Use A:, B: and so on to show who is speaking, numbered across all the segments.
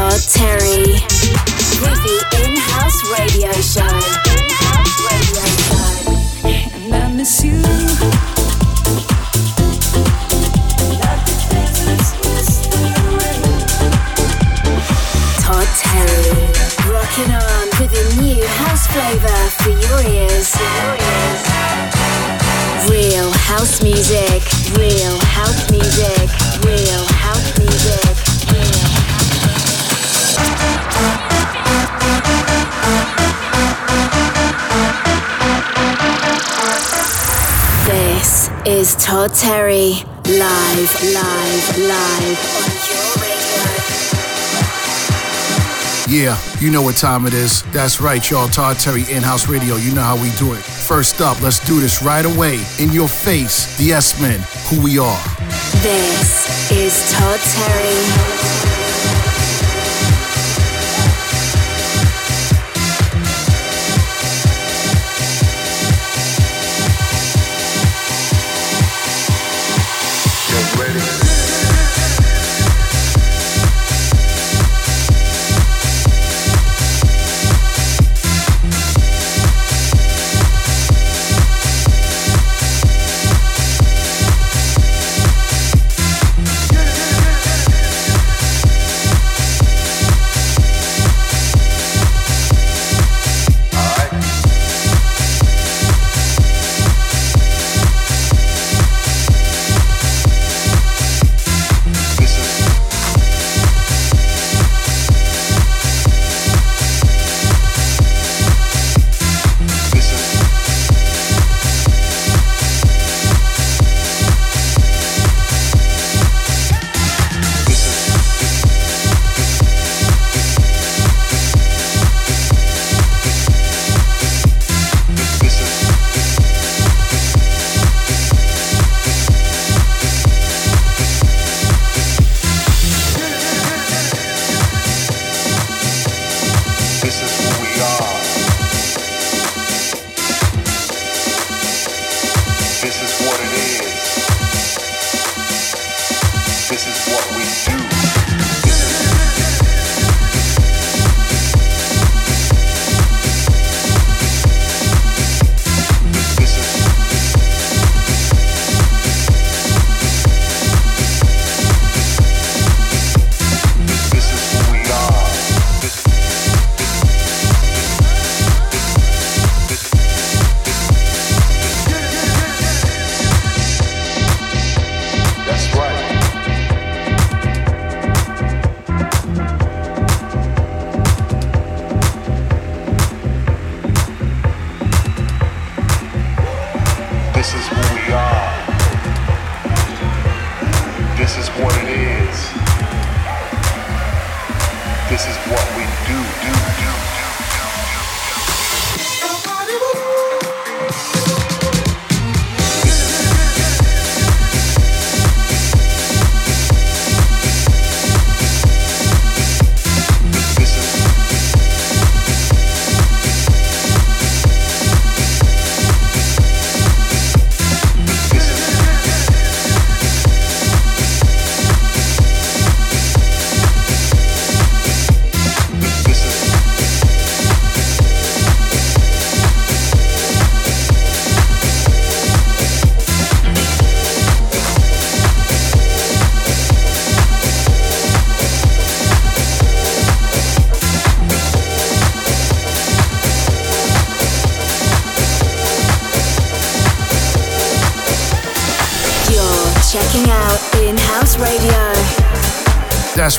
A: Todd Terry. Groovy In House Radio Show. Station on with a new house flavor for your ears. Real house music, real house music, real house music. This is Todd Terry, live, live, live.
B: Yeah, you know what time it is. That's right, y'all. Todd Terry In House Radio. You know how we do it. First up, let's do this right away. In your face, the S Men, who we are.
A: This is Todd Terry.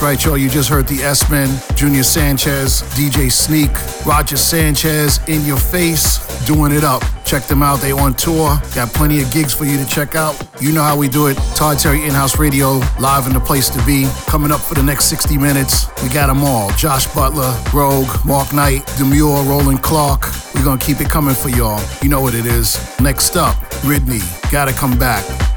B: Right, y'all. You just heard the S Men, Junior Sanchez, DJ Sneak, Roger Sanchez, In Your Face, doing it up. Check them out. They on tour. Got plenty of gigs for you to check out. You know how we do it. Todd Terry In-House Radio, live in the place to be. Coming up for the next 60 minutes, we got them all. Josh Butler, Rogue, Mark Knight, Demure, Roland Clark. We're gonna keep it coming for y'all. You know what it is. Next up, Ridney. Gotta come back.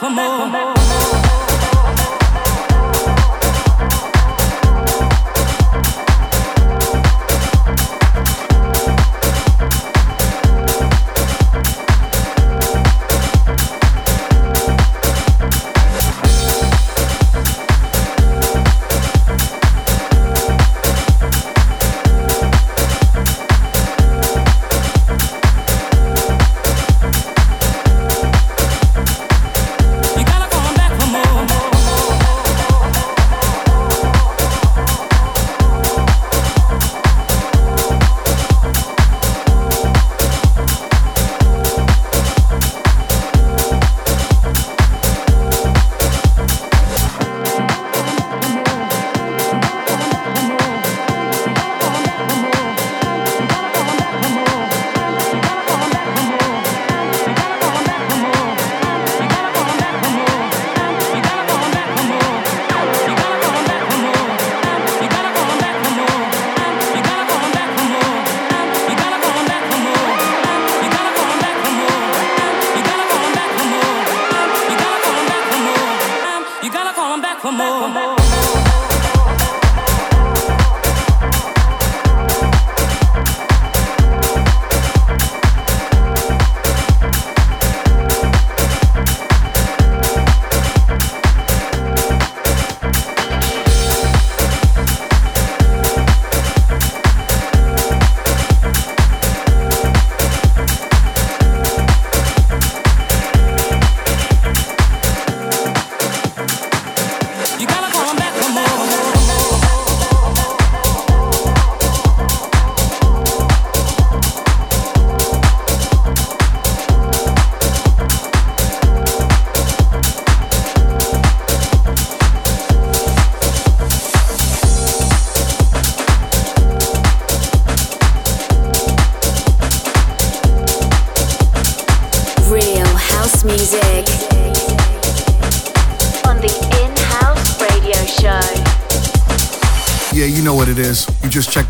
C: back for more.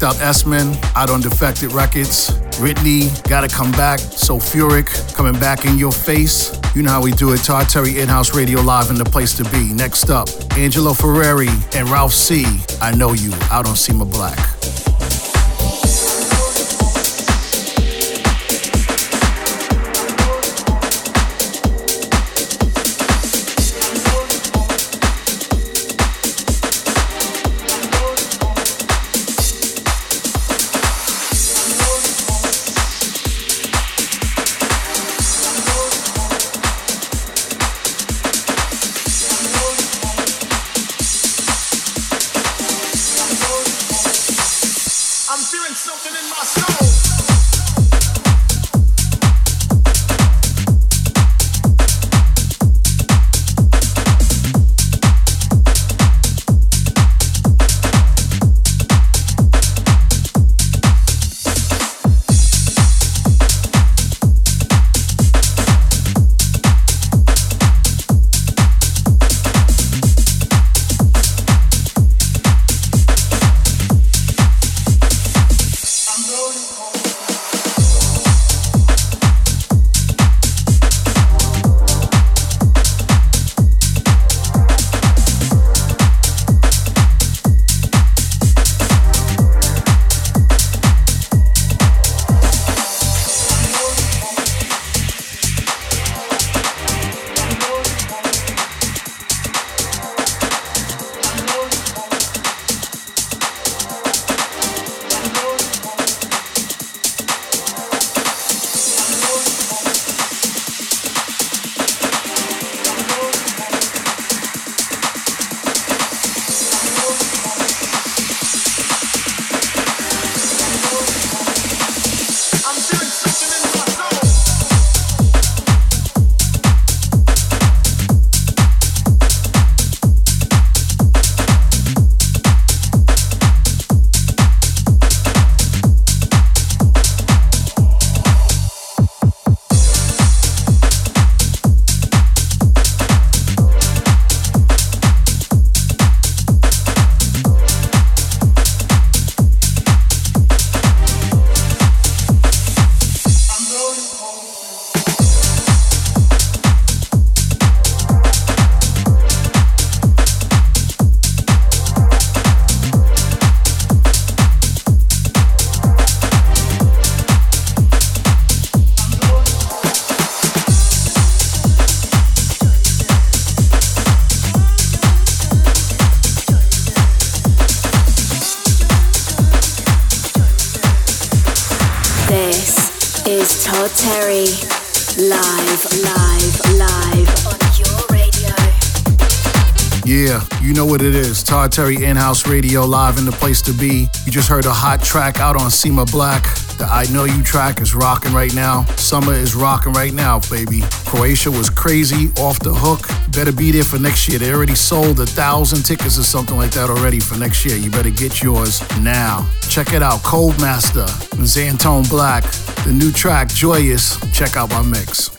B: Out out on Defected Records. Whitney, Gotta Come Back, Sulfuric, coming back in your face. You know how we do it. Todd Terry In-House Radio Live in the place to be. Next up, Angelo Ferrari and Ralph C. I Know You out on Sema Black. Todd Terry in-house radio live in the place to be. You just heard a hot track out on Sema Black. The I Know You track is rocking right now. Summer is rocking right now, baby. Croatia was crazy, off the hook. Better be there for next year. They already sold a thousand tickets or something like that already for next year. You better get yours now. Check it out, Cold Master, Xantone Black, the new track, Joyous. Check out my mix.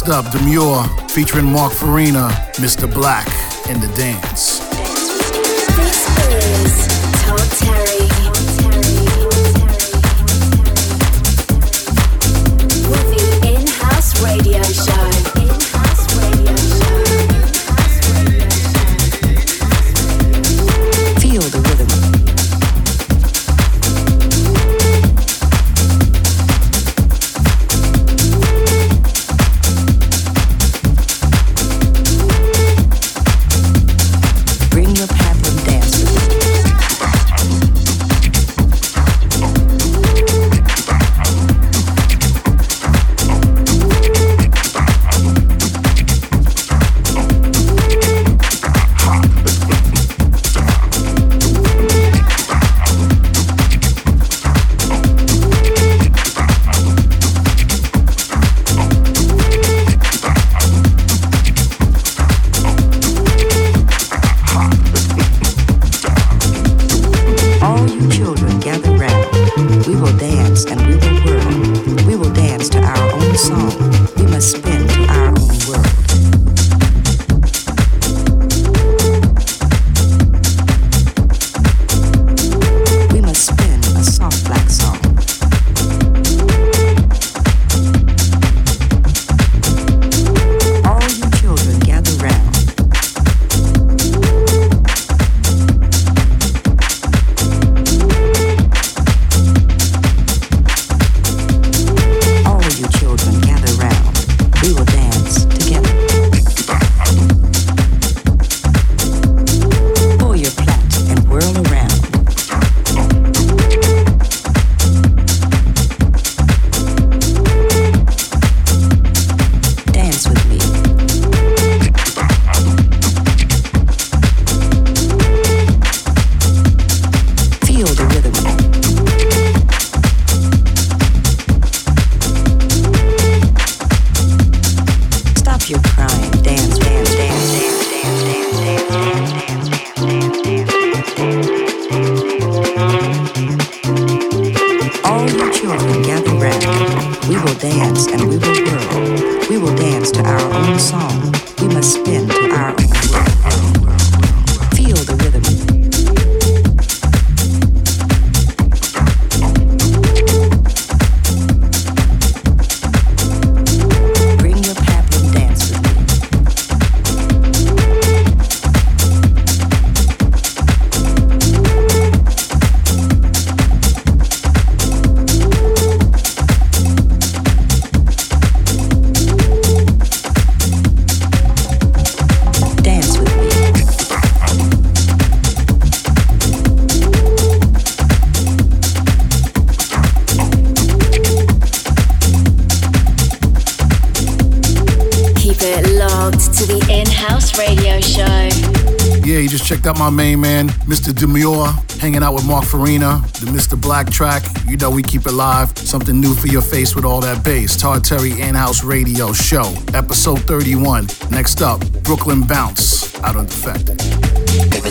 B: Next up, Demure featuring Mark Farina, Mr. Black, and the dance.
D: Dance and we will whirl. We will dance to our own song. We must spin
B: Out my main man, Mr. Demure, hanging out with Mark Farina, the Mr. Black track. You know we keep it live. Something new for your face with all that bass. Todd Terry In-House Radio Show, episode 31. Next up, Brooklyn Bounce, out on Defected. Get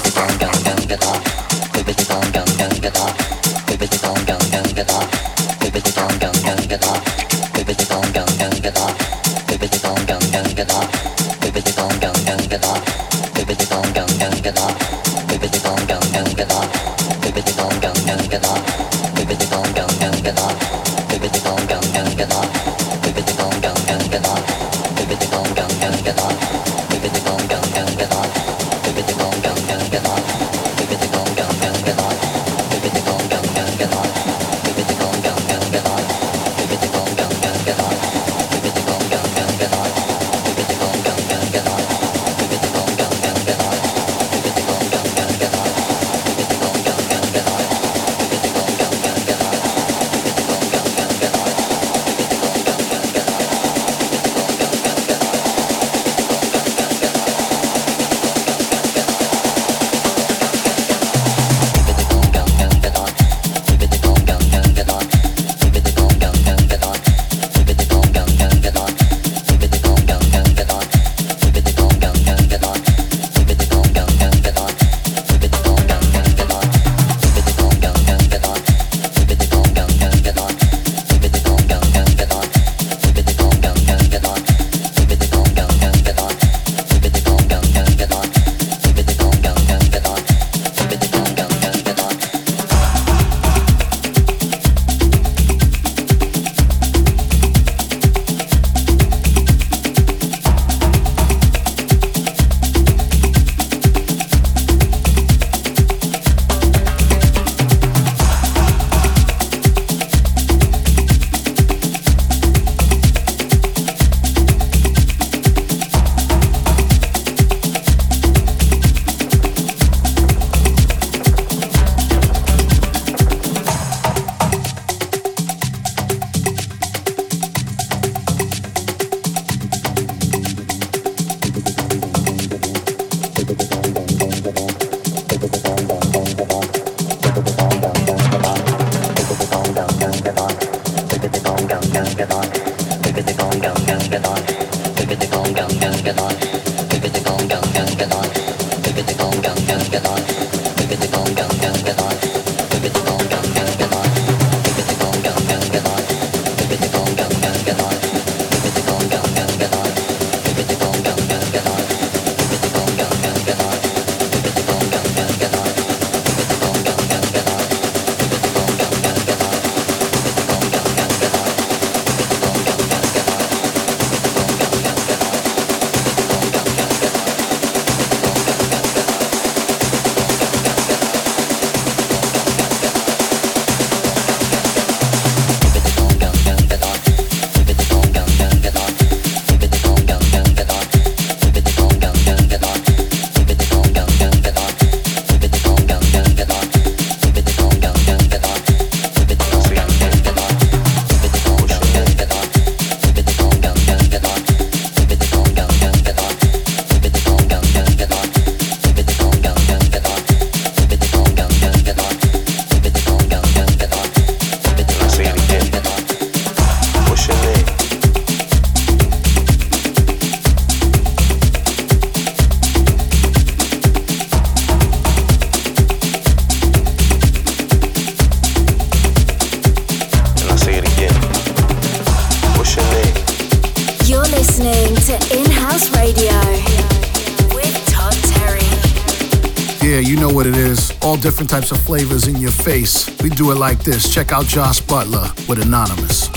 B: face. We do it like this. Check out Josh Butler with Anonymous.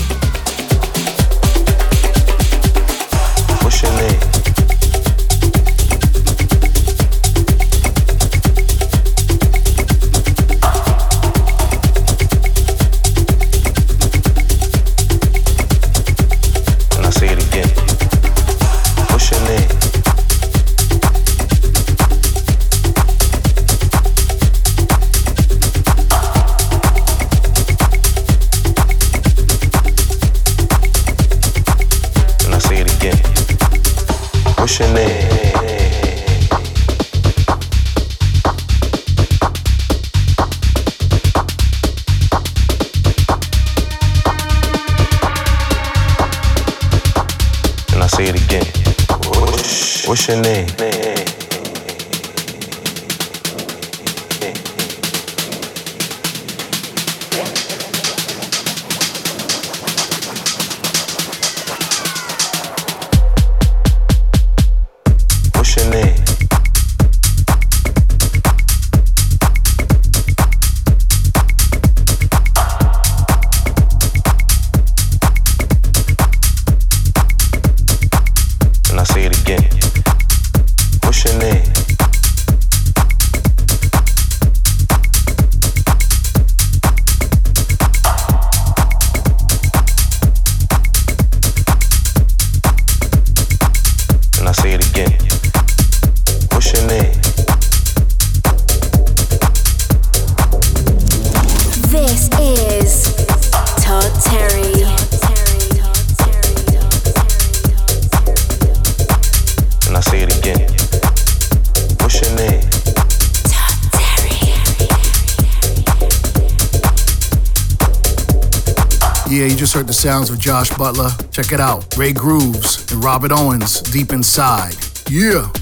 B: Josh Butler. Check it out. Ray Grooves and Robert Owens, Deep Inside. Yeah.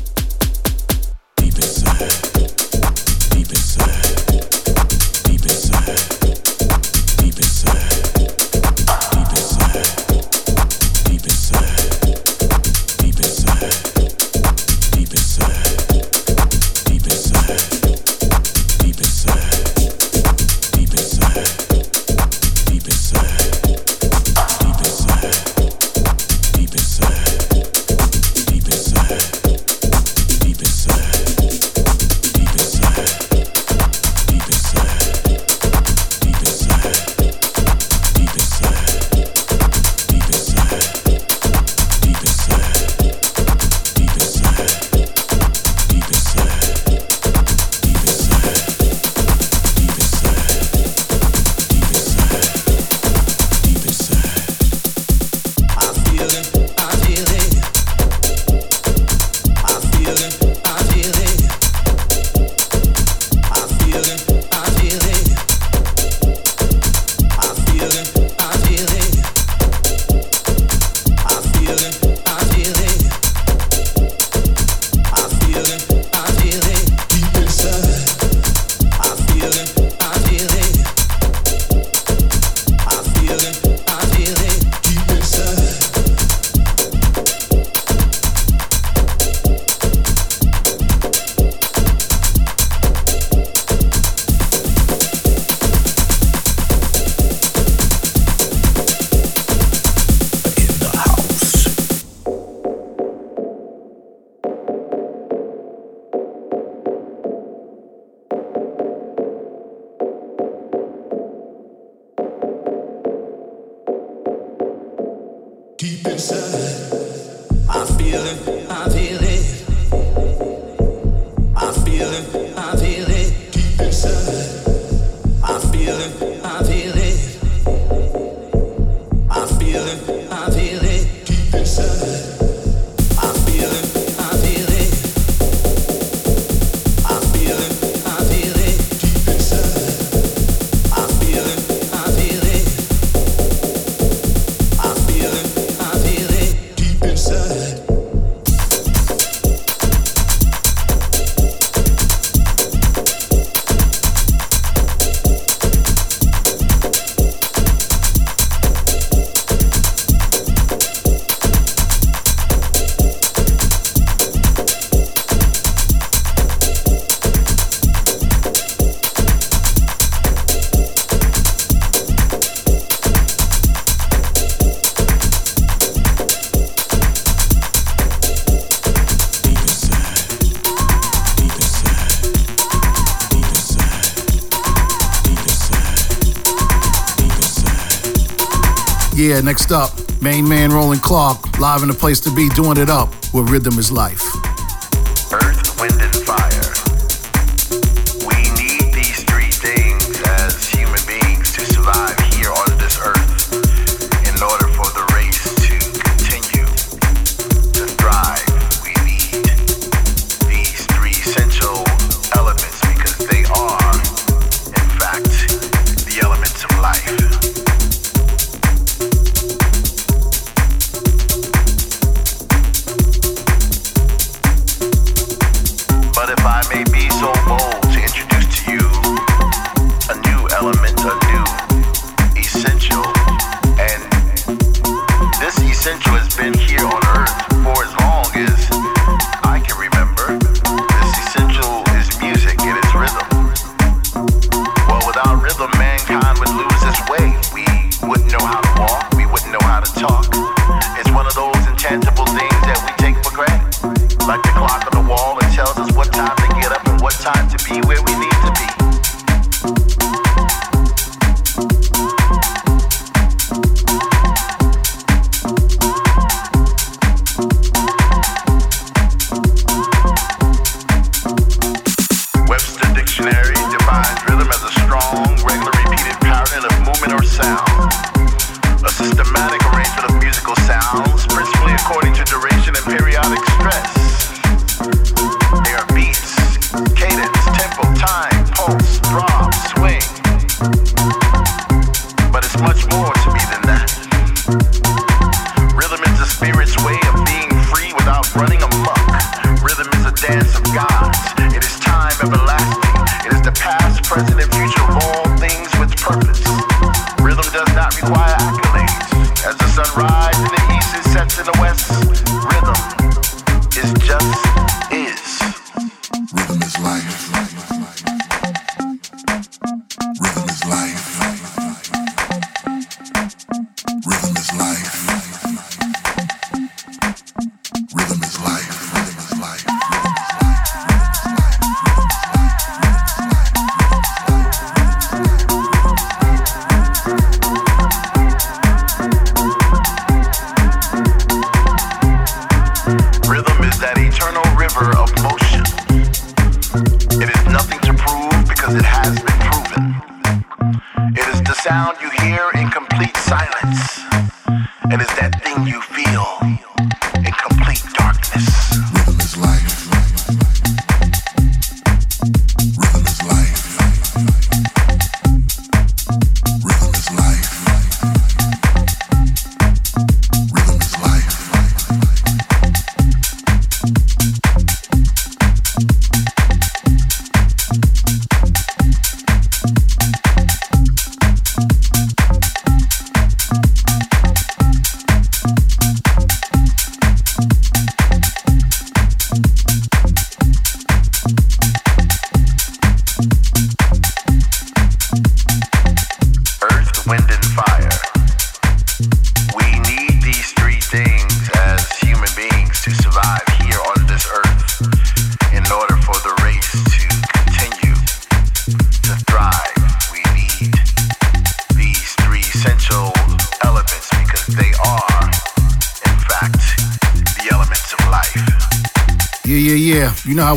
B: next up, main man Roland Clark, live in the place to be, doing it up with Rhythm is Life.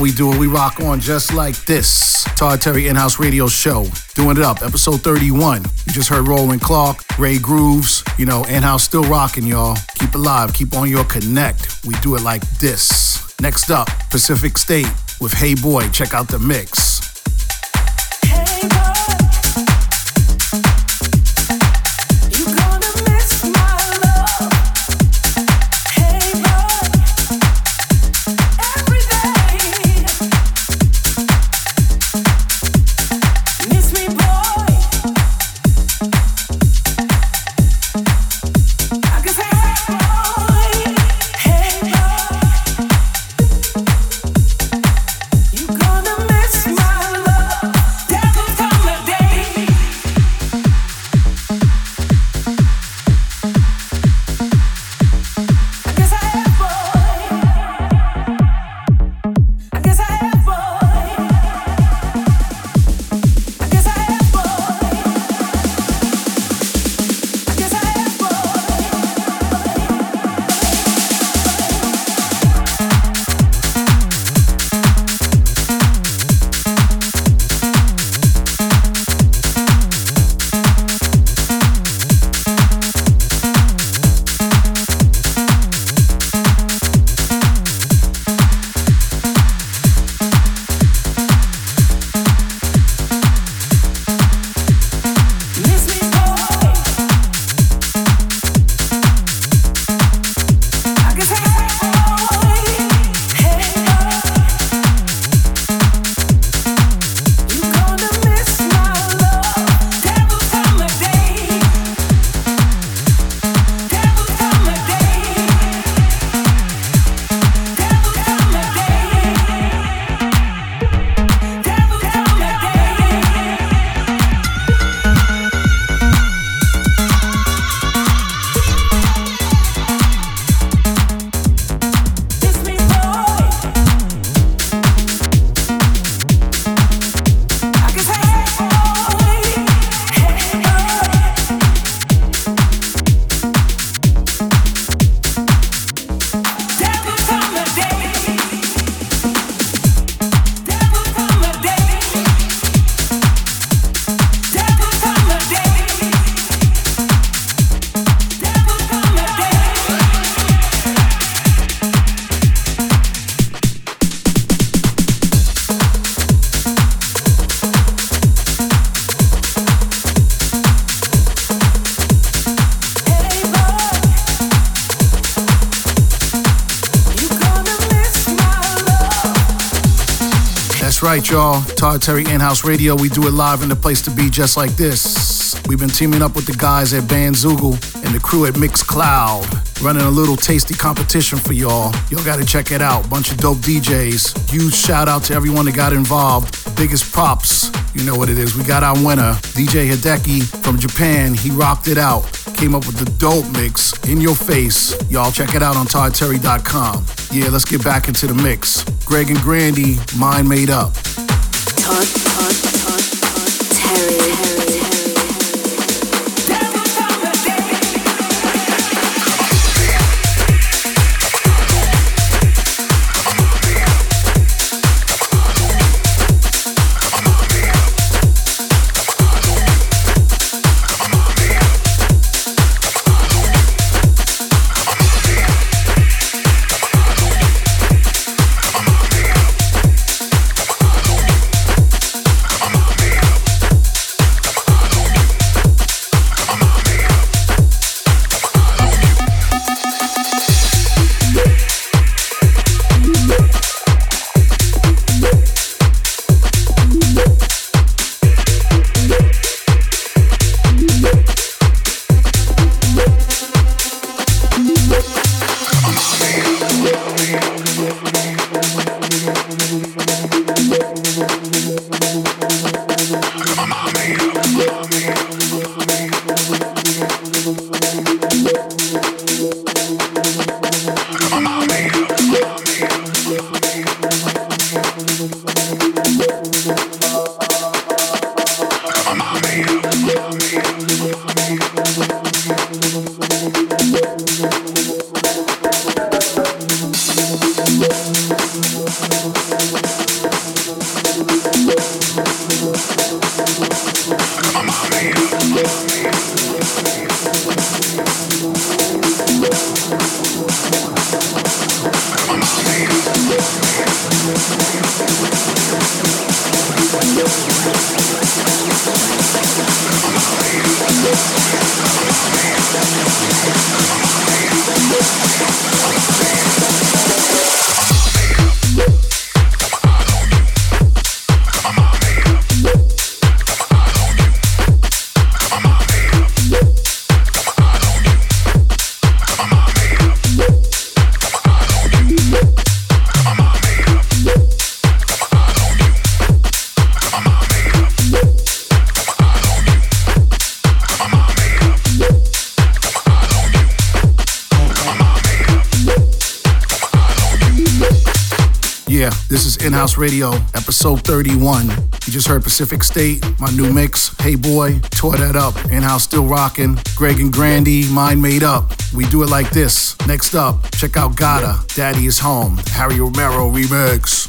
B: we do it. We rock on just like this. Todd Terry In House Radio Show. Doing it up, episode 31. You just heard Roland Clark, Ray Grooves. You know, In House still rocking, y'all. Keep it live. keep on your connect. We do it like this. Next up, Pacific State with Hey Boy. Check out the mix. Y'all. Terry In-House Radio. We do it live in the place to be just like this. We've been teaming up with the guys at Bandzoogle and the crew at Mixcloud, running a little tasty competition for y'all. Y'all gotta check it out. Bunch of dope DJs. Huge shout out to everyone that got involved. Biggest props. You know what it is. We got our winner, DJ Hideki from Japan. He rocked it out. Came up with the dope mix in your face. Y'all check it out on toddterry.com. Yeah, let's get back into the mix. Greg and Grandy, mind made up.
A: Todd,
B: Radio, episode 31. You just heard Pacific State, my new mix. Hey boy, tore that up. In-House still rocking. Greg and Grandy, mind made up. We do it like this. Next up, check out Gata, Daddy is Home, Harry Romero remix.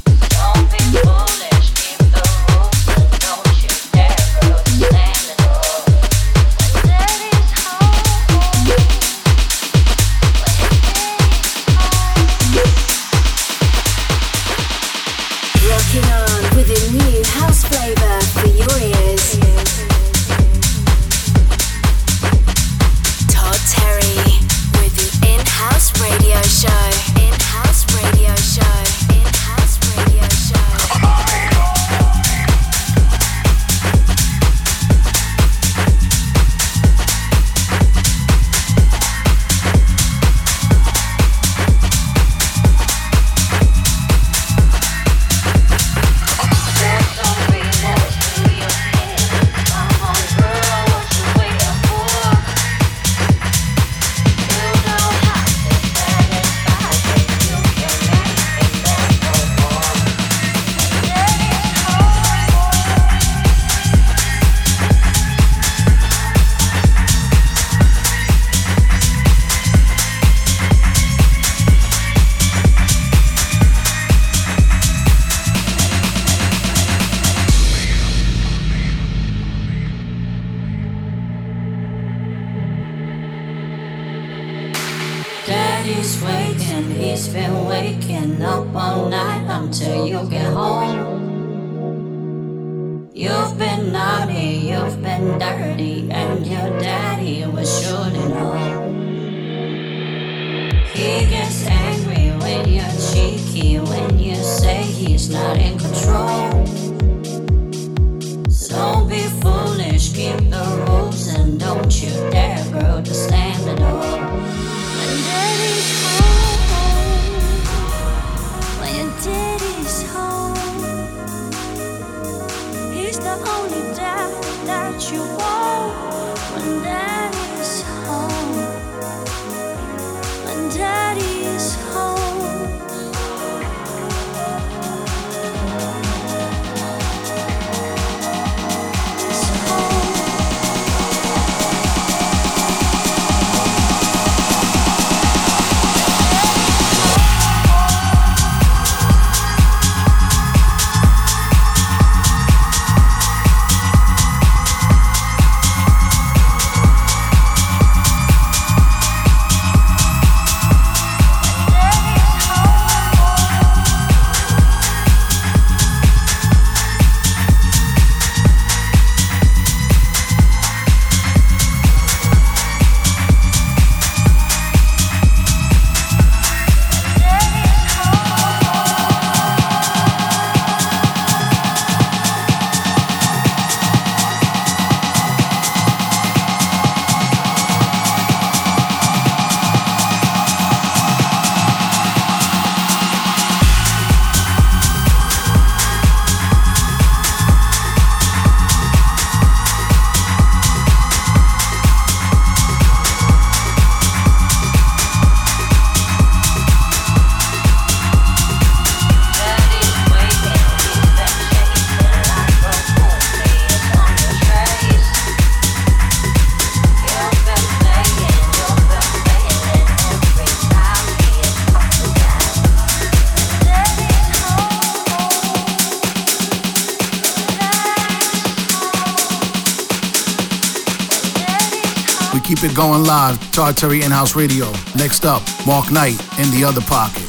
B: live, Todd Terry In-House Radio. Next up, Mark Knight in the other pocket.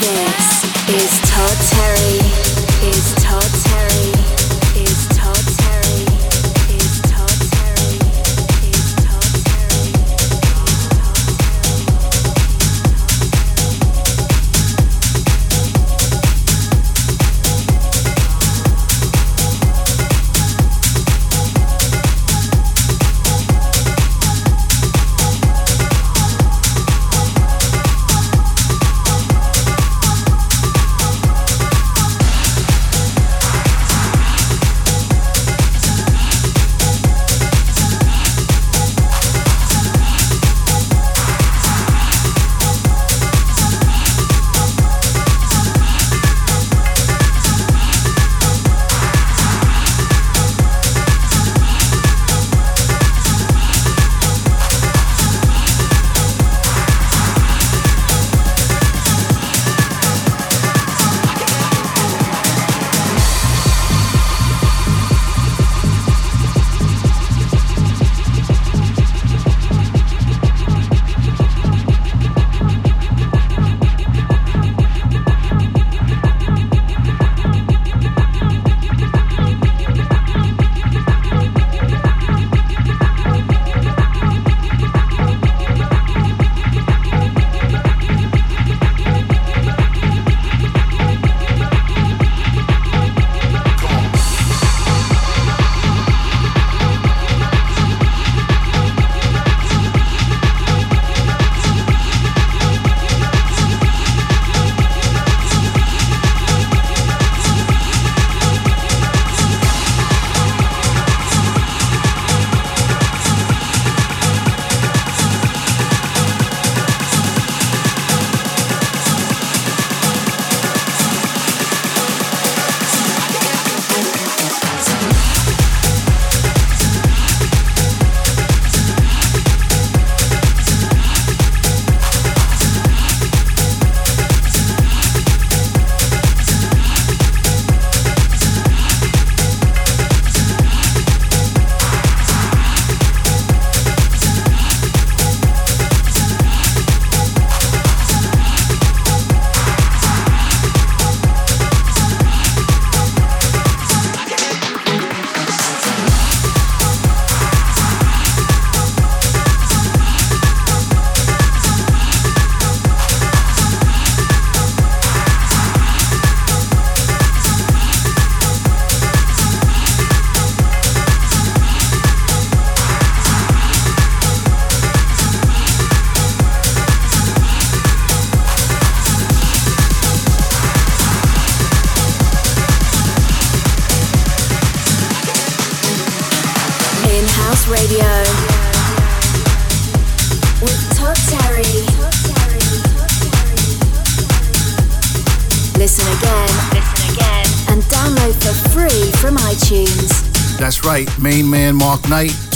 A: This is Todd Terry. Is Todd Terry.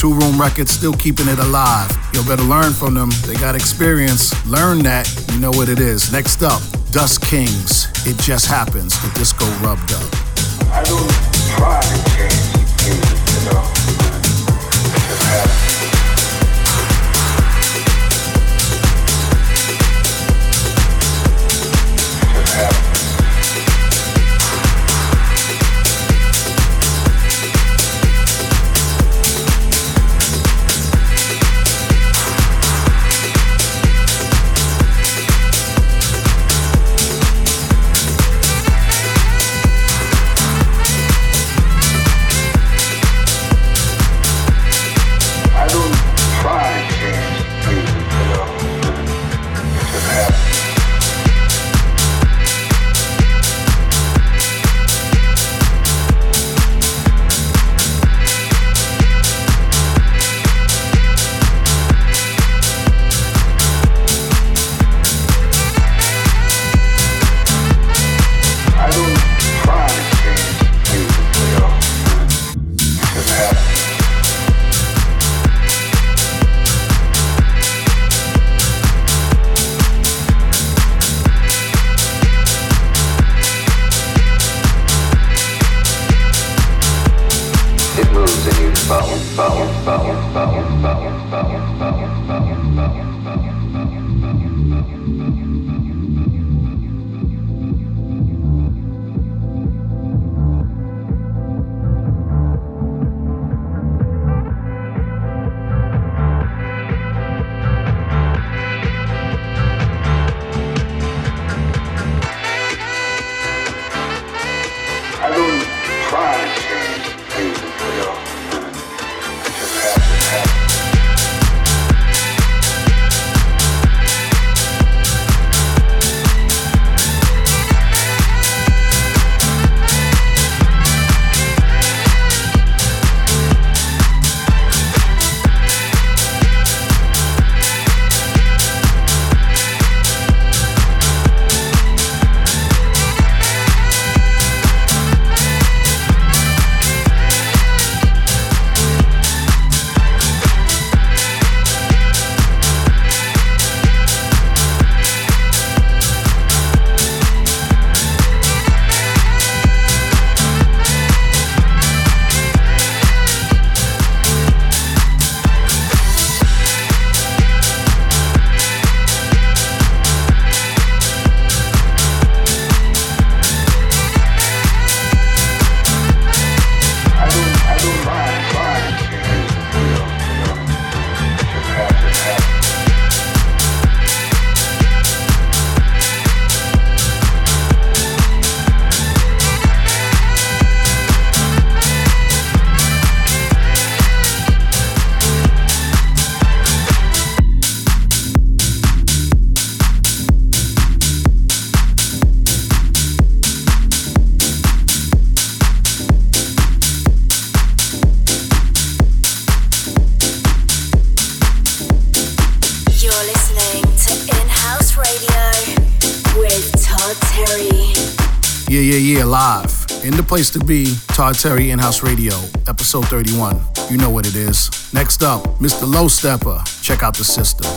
B: Toolroom Records, still keeping it alive. You better learn from them. They got experience. Learn that. You know what it is. Next up, Dust Kings. It just happens. The disco rubbed up. Place to be, Todd Terry In House Radio, episode 31. You know what it is. Next up, Mr. Low Stepper. Check out the system.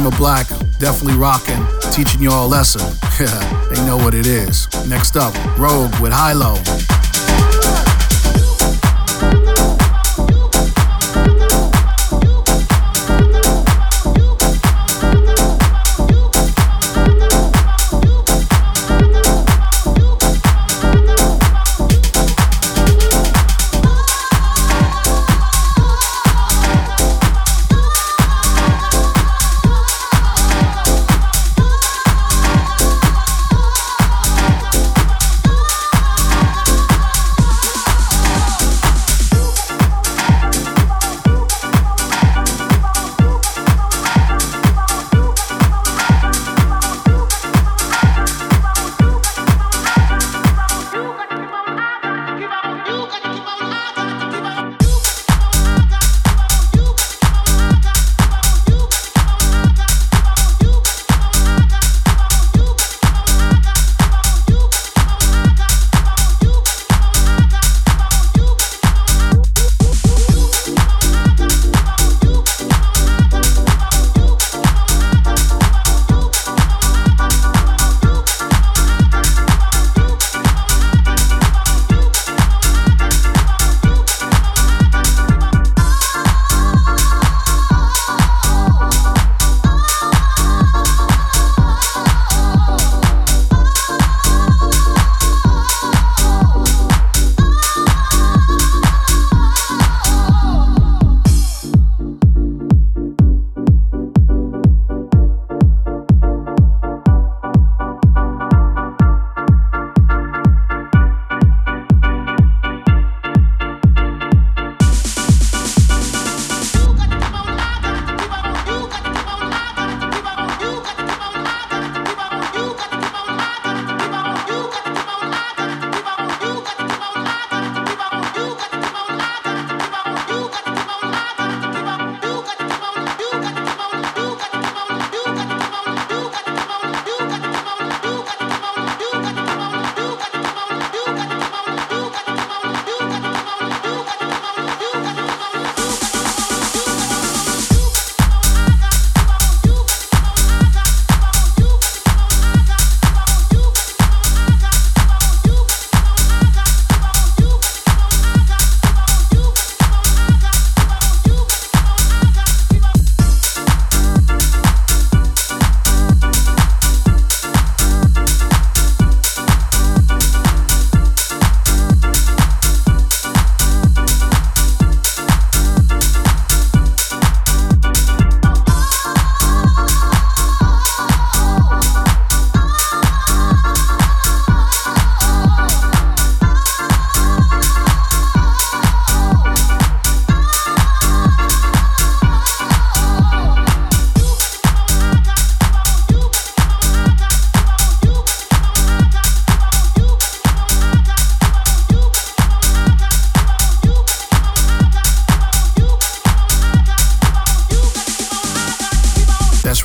B: Seema Black, definitely rocking, teaching y'all a lesson. They know what it is. Next up, Rogue with High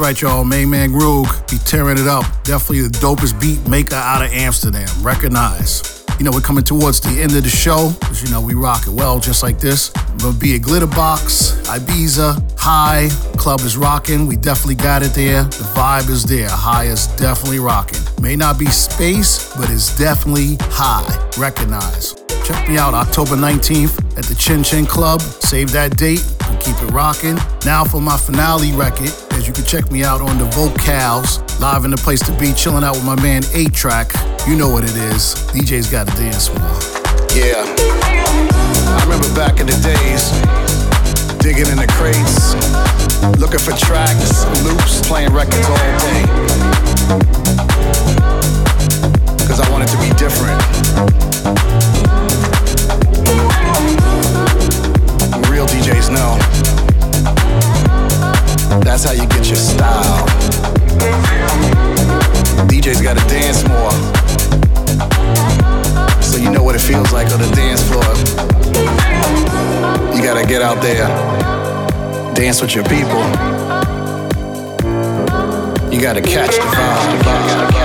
B: right, y'all. Main Man Groog be tearing it up. Definitely the dopest beat maker out of Amsterdam. Recognize. You know, we're coming towards the end of the show, because you know we rock it well, just like this. Gonna be a Glitterbox, Ibiza, High. Club is rocking. We definitely got it there. The vibe is there. High is definitely rocking. May not be space, but it's definitely high. Recognize. Check me out October 19th at the Chin Chin Club. Save that date keep it rocking. Now for my finale record, as you can check me out on the Vocals, live in the place to be, chilling out with my man 8 Track. You know what it is. DJ's got to dance more.
E: Yeah. I remember back in the days, digging in the crates, looking for tracks, loops, playing records all day. Cause I wanted to be different. DJs know. That's how you get your style. DJs gotta dance more. So you know what it feels like on the dance floor. You gotta get out there,
B: dance with your
E: people. You gotta catch the vibe.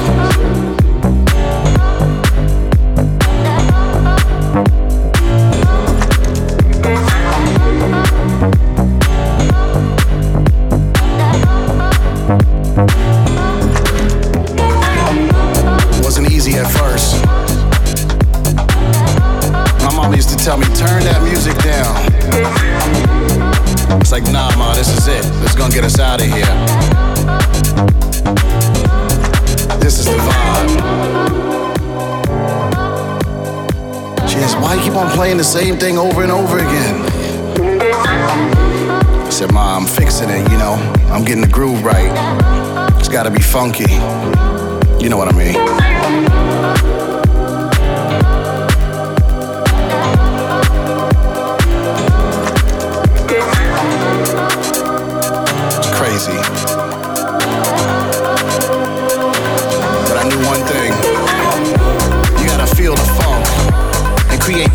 E: At first. My mom used to tell me, turn that music down. It's like, nah, ma, this is it. This is gonna get us out of here. This is the vibe. She asked, why you keep on playing the same thing over and over again? I said, ma, I'm fixing it, you know. I'm getting the groove right. It's gotta be funky. You know what I mean.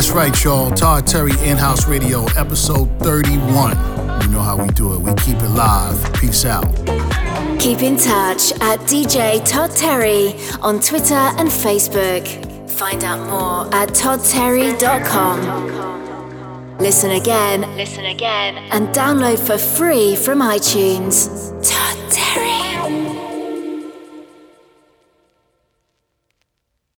B: That's right, y'all. Todd Terry In House Radio, episode 31. You know how we do it. We keep it live. Peace out.
A: Keep in touch at DJ Todd Terry on Twitter and Facebook. Find out more at toddterry.com. Listen again, listen again, and download for free from iTunes.